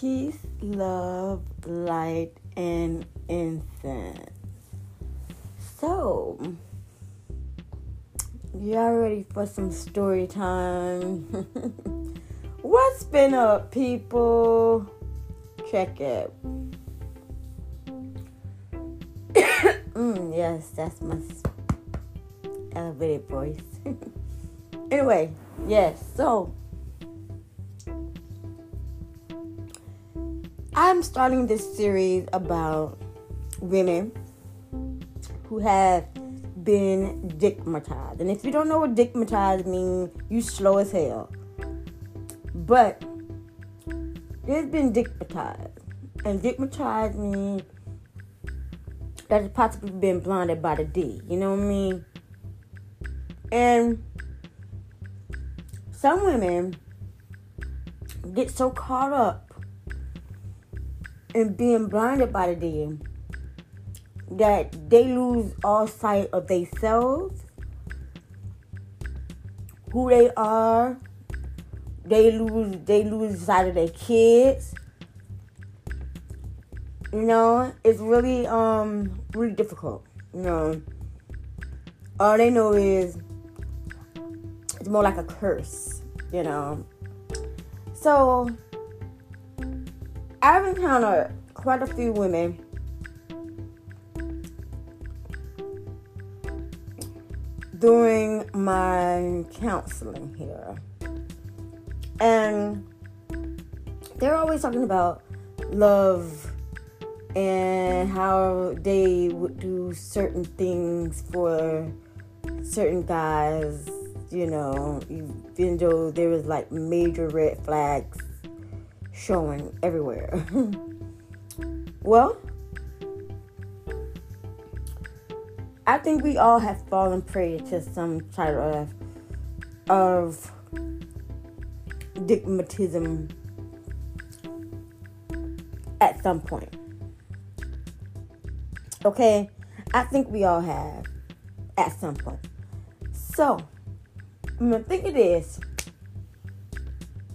peace, love, light, and incense. So, y'all ready for some story time? What's been up, people? Check it. mm, yes, that's my elevated voice. anyway, yes, so I'm starting this series about women who have been dickmatized. And if you don't know what dickmatized means, you slow as hell. But there's been dickmatized. And dickmatized means that it's possibly been blinded by the D. You know what I mean? And some women get so caught up and being blinded by the day that they lose all sight of themselves, who they are. They lose they lose sight of their kids. You know, it's really um really difficult. You know, all they know is it's more like a curse. You know, so I've encountered quite a few women during my counseling here. And they're always talking about love and how they would do certain things for certain guys, you know, even though there was like major red flags showing everywhere. well, I think we all have fallen prey to some type of of stigmatism at some point. Okay, I think we all have at some point. So, gonna think it is.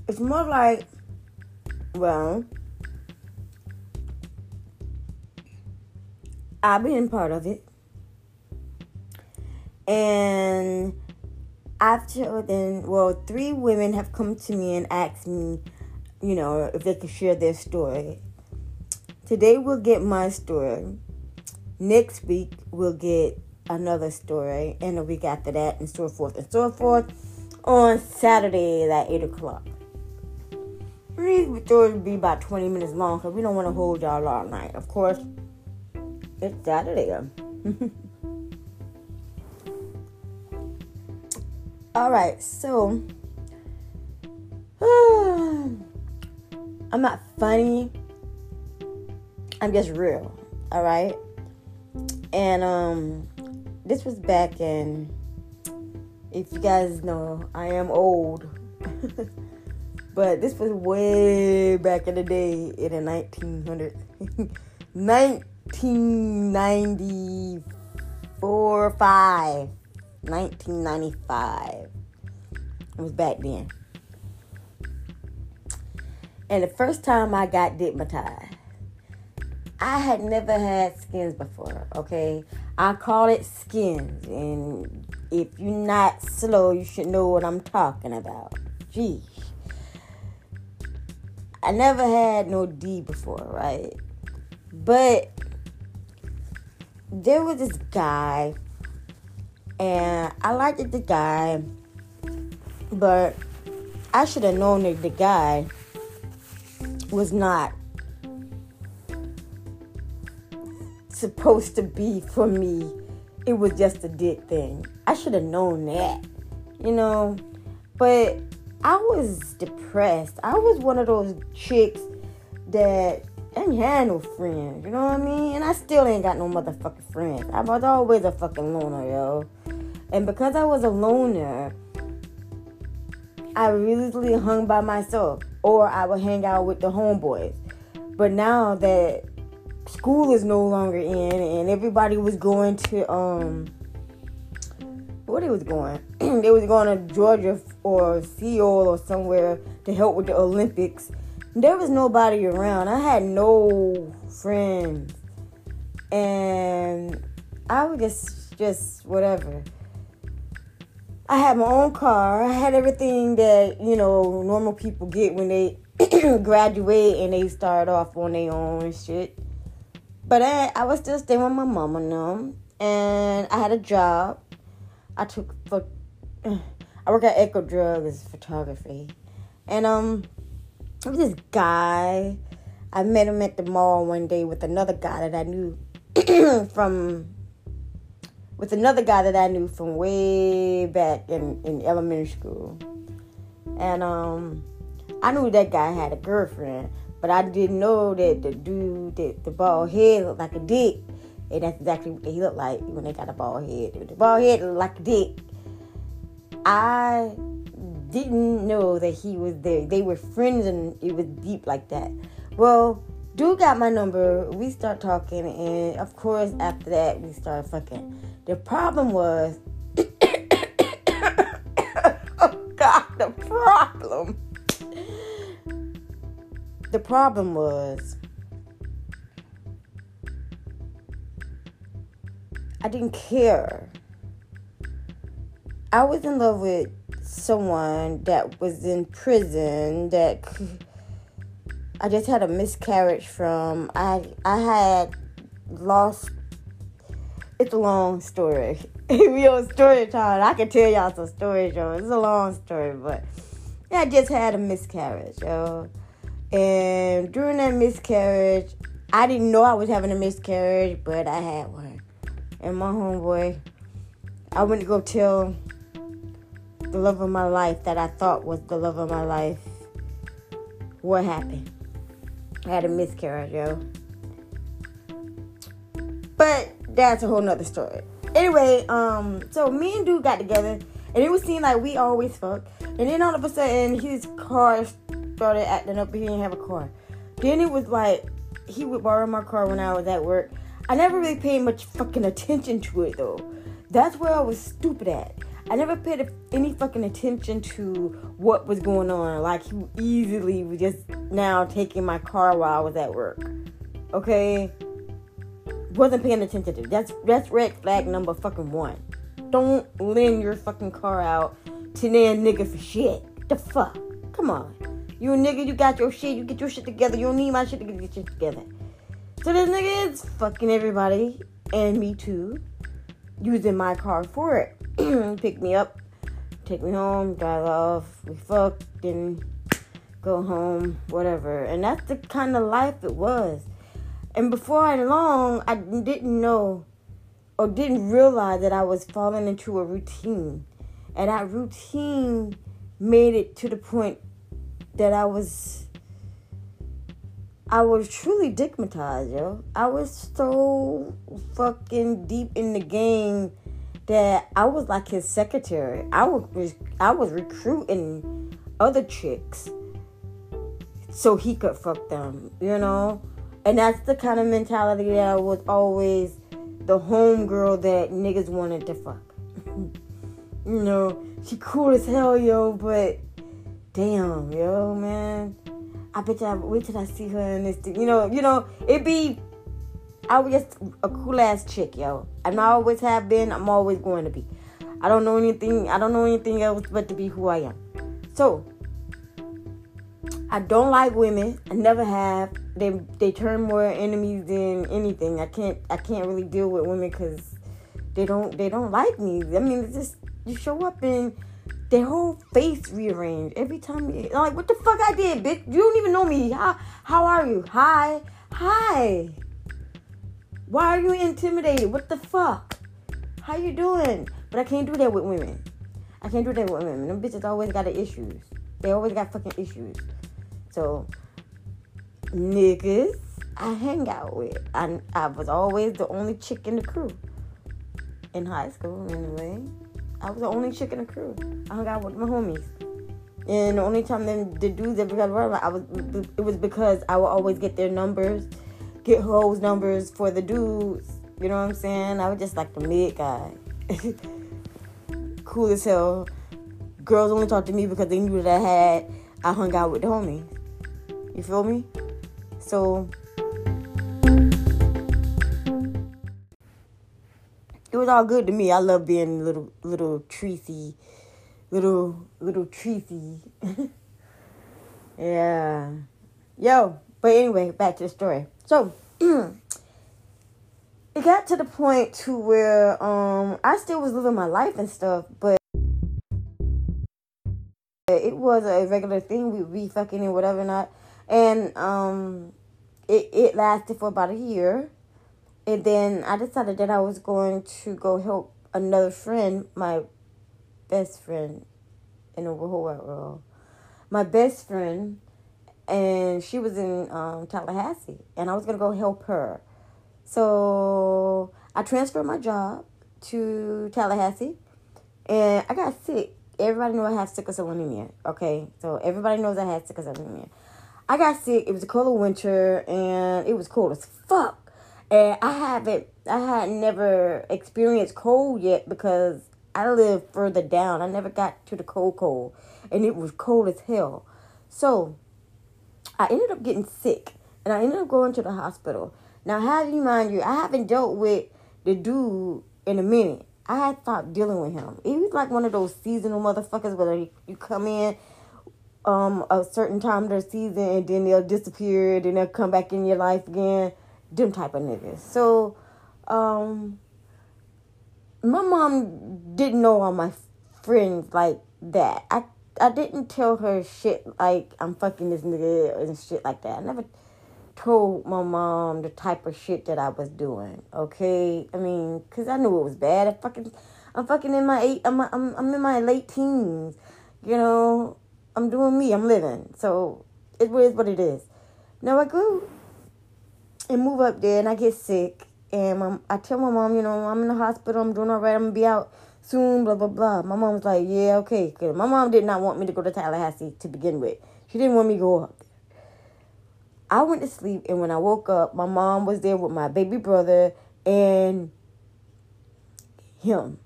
It's more like well, I've been part of it. And I've chosen, well, three women have come to me and asked me, you know, if they could share their story. Today we'll get my story. Next week we'll get another story. And a week after that, and so forth and so forth. On Saturday at 8 o'clock. These stories be about 20 minutes long because we don't want to hold y'all all night. Of course, it's Saturday. all right, so I'm not funny. I'm just real. All right. And um, this was back in. If you guys know, I am old. But this was way back in the day in the 1900, 1994, 5, 1995. It was back then. And the first time I got dickmatized, I had never had skins before, okay? I call it skins. And if you're not slow, you should know what I'm talking about. Gee. I never had no D before, right? But there was this guy, and I liked the guy, but I should have known that the guy was not supposed to be for me. It was just a dick thing. I should have known that, you know. But I was depressed. I was one of those chicks that ain't had no friends. You know what I mean? And I still ain't got no motherfucking friends. I was always a fucking loner, yo. And because I was a loner, I really hung by myself. Or I would hang out with the homeboys. But now that school is no longer in and everybody was going to um where they was going. they was going to Georgia or Seoul or somewhere to help with the Olympics. there was nobody around. I had no friends. And I was just just whatever. I had my own car. I had everything that, you know, normal people get when they graduate and they start off on their own shit. But I, I was still staying with my mom and them. And I had a job. I took for I work at Eckerd Drugs photography. And um it was this guy. I met him at the mall one day with another guy that I knew from with another guy that I knew from way back in, in elementary school. And um I knew that guy had a girlfriend, but I didn't know that the dude that the bald head looked like a dick. And that's exactly what he looked like when they got a bald head. The bald head looked like dick. I didn't know that he was there. They were friends and it was deep like that. Well, dude got my number. We start talking, and of course, after that, we start fucking. The problem was, oh God, the problem. The problem was, I didn't care. I was in love with someone that was in prison that I just had a miscarriage from. I I had lost. It's a long story. we on story time. I can tell y'all some stories, yo. It's a long story, but I just had a miscarriage, yo. And during that miscarriage, I didn't know I was having a miscarriage, but I had one. And my homeboy, I went to go tell the love of my life that I thought was the love of my life. What happened? I had a miscarriage, yo. But that's a whole nother story. Anyway, um, so me and dude got together and it was seem like we always fuck. And then all of a sudden his car started acting up, he didn't have a car. Then it was like he would borrow my car when I was at work. I never really paid much fucking attention to it though. That's where I was stupid at. I never paid any fucking attention to what was going on. Like he easily was just now taking my car while I was at work. Okay, wasn't paying attention to. That's that's red flag number fucking one. Don't lend your fucking car out to that nigga for shit. The fuck? Come on. You a nigga, you got your shit, you get your shit together. You don't need my shit to get your shit together. So this nigga is fucking everybody and me too, using my car for it. pick me up, take me home, drive off, we fuck, then go home, whatever. And that's the kind of life it was. And before I long, I didn't know or didn't realize that I was falling into a routine. And that routine made it to the point that I was I was truly dickmatized, yo. I was so fucking deep in the game that I was like his secretary. I was I was recruiting other chicks so he could fuck them, you know? And that's the kind of mentality that I was always the homegirl that niggas wanted to fuck. you know, she cool as hell, yo, but damn, yo, man. I bet you wait till I see her in this thing. You know, you know, it be I was just a cool ass chick, yo. And I always have been, I'm always going to be. I don't know anything, I don't know anything else but to be who I am. So I don't like women. I never have. They they turn more enemies than anything. I can't I can't really deal with women because they don't they don't like me. I mean, it's just you show up and their whole face rearranged every time. You, like, what the fuck I did, bitch? You don't even know me. How how are you? Hi, hi. Why are you intimidated? What the fuck? How you doing? But I can't do that with women. I can't do that with women. Them bitches always got issues. They always got fucking issues. So niggas I hang out with. I I was always the only chick in the crew. In high school anyway. I was the only chick in the crew. I hung out with my homies. And the only time them the dudes ever got around, I was it was because I would always get their numbers, get hoes numbers for the dudes. You know what I'm saying? I was just like the mid guy. cool as hell. Girls only talked to me because they knew that I had I hung out with the homies. You feel me? So was all good to me. I love being little little Tracy, little little Tracy. yeah, yo. But anyway, back to the story. So it got to the point to where um I still was living my life and stuff, but it was a regular thing. We'd be fucking and whatever not, and um it it lasted for about a year and then I decided that I was going to go help another friend, my best friend in the whole wide world. My best friend, and she was in um, Tallahassee, and I was going to go help her. So I transferred my job to Tallahassee, and I got sick. Everybody knew I had sickle cell anemia. Okay, so everybody knows I had sickle cell anemia. I got sick. It was a cold winter, and it was cold as fuck. And I haven't, I had never experienced cold yet because I live further down. I never got to the cold, cold, and it was cold as hell. So I ended up getting sick, and I ended up going to the hospital. Now, have you mind you, I haven't dealt with the dude in a minute. I had stopped dealing with him. He was like one of those seasonal motherfuckers where you come in um a certain time of the season and then they'll disappear, then they'll come back in your life again them type of niggas. So, um, my mom didn't know all my friends like that. I I didn't tell her shit like I'm fucking this nigga and shit like that. I never told my mom the type of shit that I was doing. Okay, I mean, cause I knew it was bad. I fucking, I'm fucking in my eight. I'm I'm I'm in my late teens. You know, I'm doing me. I'm living. So it is what it is. Now I grew and move up there and I get sick and my, I tell my mom, you know, I'm in the hospital, I'm doing all right, I'm gonna be out soon, blah blah blah. My mom's like, yeah, okay. Cause my mom did not want me to go to Tallahassee to begin with. She didn't want me to go up there. I went to sleep and when I woke up, my mom was there with my baby brother and him.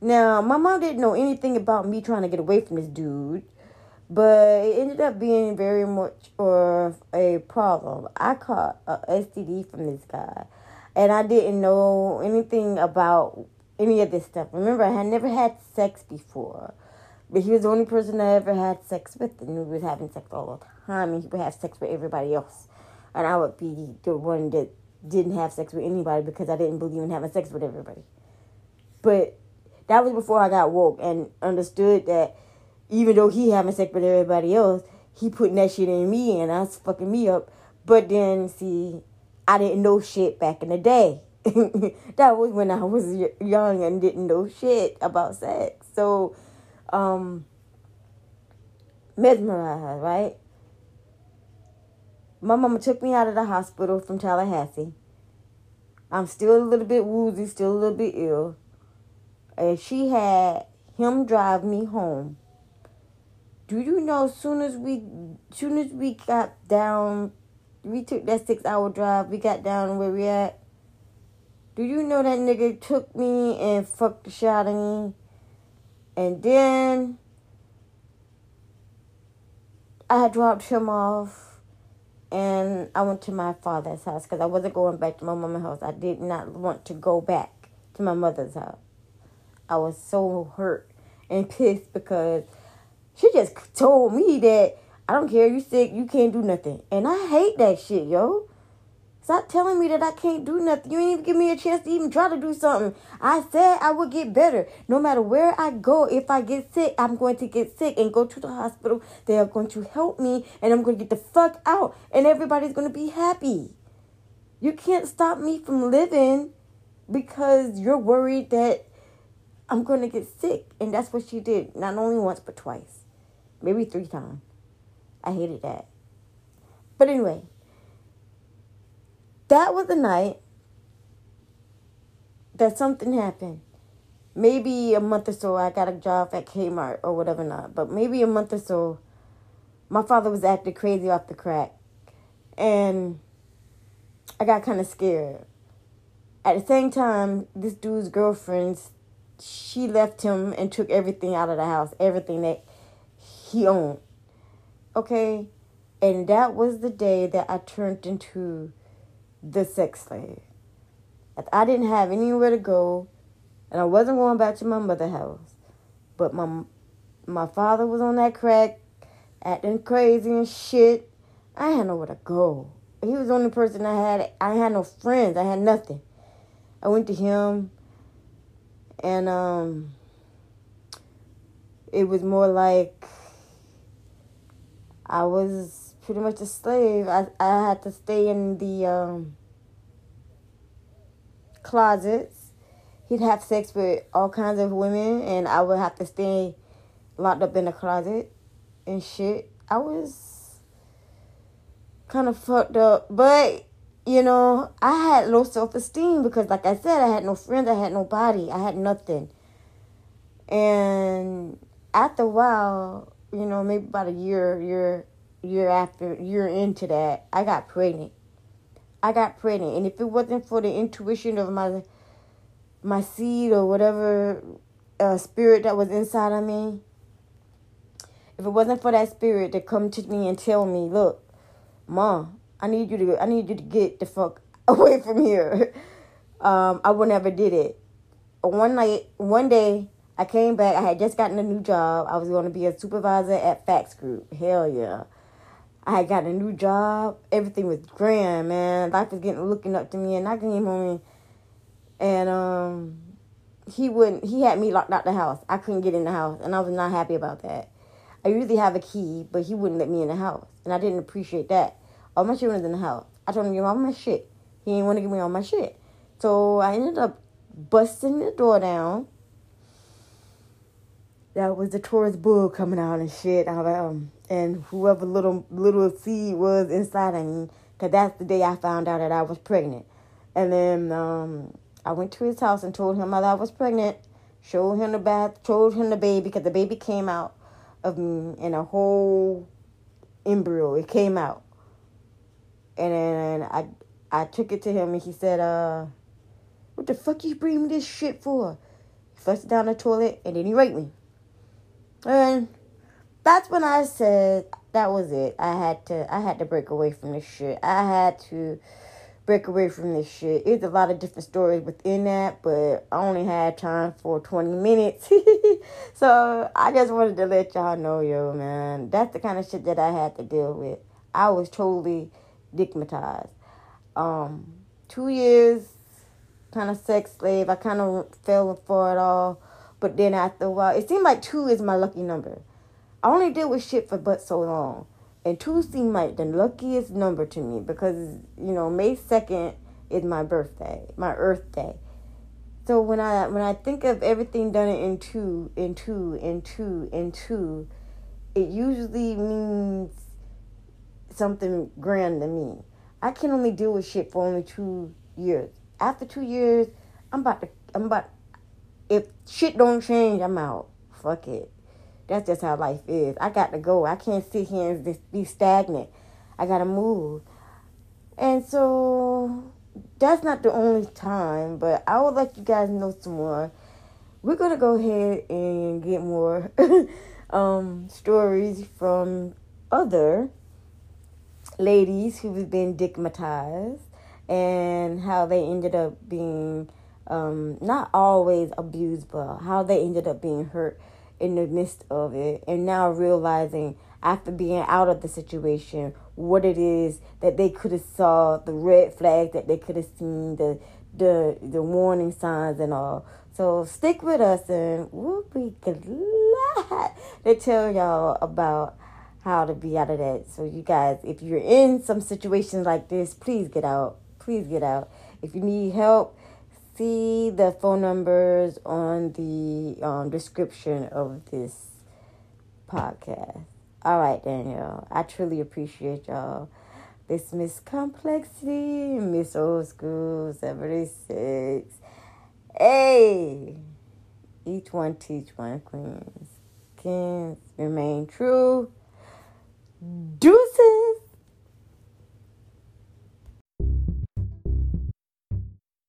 Now, my mom didn't know anything about me trying to get away from this dude but it ended up being very much of a problem. I caught a STD from this guy, and I didn't know anything about any of this stuff. Remember, I had never had sex before, but he was the only person I ever had sex with, and we was having sex all the time, and he would have sex with everybody else, and I would be the one that didn't have sex with anybody because I didn't believe in having sex with everybody. But that was before I got woke and understood that even though he having sex with everybody else, he putting that shit in me and that's fucking me up. But then, see, I didn't know shit back in the day. that was when I was young and didn't know shit about sex. So, um, mesmerized, right? My mama took me out of the hospital from Tallahassee. I'm still a little bit woozy, still a little bit ill. And she had him drive me home do you know soon as we soon as we got down we took that six hour drive, we got down where we at. Do you know that nigga took me and fucked the shit out of me? And then I dropped him off and I went to my father's house because I wasn't going back to my mama's house. I did not want to go back to my mother's house. I was so hurt and pissed because she just told me that I don't care, you sick, you can't do nothing. And I hate that shit, yo. Stop telling me that I can't do nothing. You ain't even give me a chance to even try to do something. I said I would get better. No matter where I go, if I get sick, I'm going to get sick and go to the hospital. They are going to help me and I'm going to get the fuck out and everybody's going to be happy. You can't stop me from living because you're worried that I'm going to get sick. And that's what she did. Not only once, but twice maybe three times. I hated that. But anyway, that was the night that something happened. Maybe a month or so, I got a job at Kmart or whatever not. But maybe a month or so, my father was acting crazy off the crack. And I got kind of scared. At the same time, this dude's girlfriend, she left him and took everything out of the house. Everything that he owned. Okay? And that was the day that I turned into the sex slave. I didn't have anywhere to go, and I wasn't going back to my mother's house. But my my father was on that crack, acting crazy and shit. I had nowhere to go. He was the only person I had. I had no friends. I had nothing. I went to him, and um, it was more like I was pretty much a slave. I I had to stay in the um, closets. He'd have sex with all kinds of women, and I would have to stay locked up in the closet and shit. I was kind of fucked up, but you know, I had low self esteem because, like I said, I had no friends, I had nobody, I had nothing. And after a while, you know, maybe about a year, year, year after, year into that, I got pregnant. I got pregnant, and if it wasn't for the intuition of my my seed or whatever uh, spirit that was inside of me, if it wasn't for that spirit to come to me and tell me, look, mom, I need you to I need you to get the fuck away from here. Um, I would never did it. One night, one day, I came back. I had just gotten a new job. I was going to be a supervisor at Fax Group. Hell yeah. I had gotten a new job. Everything was grand, man. Life was getting looking up to me, and I came home and um, he wouldn't. He had me locked out the house. I couldn't get in the house, and I was not happy about that. I usually have a key, but he wouldn't let me in the house, and I didn't appreciate that. All my was in the house. I told him give me all my shit. He didn't want to give me all my shit, so I ended up busting the door down. That was the Taurus bull coming out and shit. I, um, and whoever little little seed was inside of me, cause that's the day I found out that I was pregnant. And then um, I went to his house and told him that I was pregnant. Showed him the bath, showed him the baby, cause the baby came out of me in a whole embryo. It came out. And then I I took it to him and he said, uh, what the fuck you bring me this shit for? He flushed it down the toilet and then he raped me. And that's when I said that was it. I had to I had to break away from this shit. I had to break away from this shit. It's a lot of different stories within that, but I only had time for 20 minutes. so I just wanted to let y'all know, yo, man, that's the kind of shit that I had to deal with. I was totally dickmatized. Um, two years, kind of sex slave. I kind of fell for it all. But then after a while, it seemed like two is my lucky number. I only deal with shit for but so long. And two seemed like the luckiest number to me because, you know, May 2nd is my birthday, my Earth Day. So when I when I think of everything done in two, in two, in two, in two, it usually means something grand to me. I can only deal with shit for only two years. After two years, I'm about to I'm about if shit don't change, I'm out. Fuck it. That's just how life is. I got to go. I can't sit here and just be stagnant. I got to move. And so that's not the only time, but I would let you guys know some more. We're going to go ahead and get more um, stories from other ladies who've been dickmatized and how they ended up being um, not always abused, but how they ended up being hurt in the midst of it. And now realizing after being out of the situation what it is that they could have saw the red flag that they could have seen the the the warning signs and all. So stick with us and we'll be glad to tell y'all about how to be out of that. So you guys if you're in some situations like this please get out. Please get out. If you need help see the phone numbers on the um, description of this podcast. All right, Danielle. I truly appreciate y'all. This Miss Karmplexity, Miss Old School 76. Hey! Each one teach one, queens. Kings remain true. Deuces!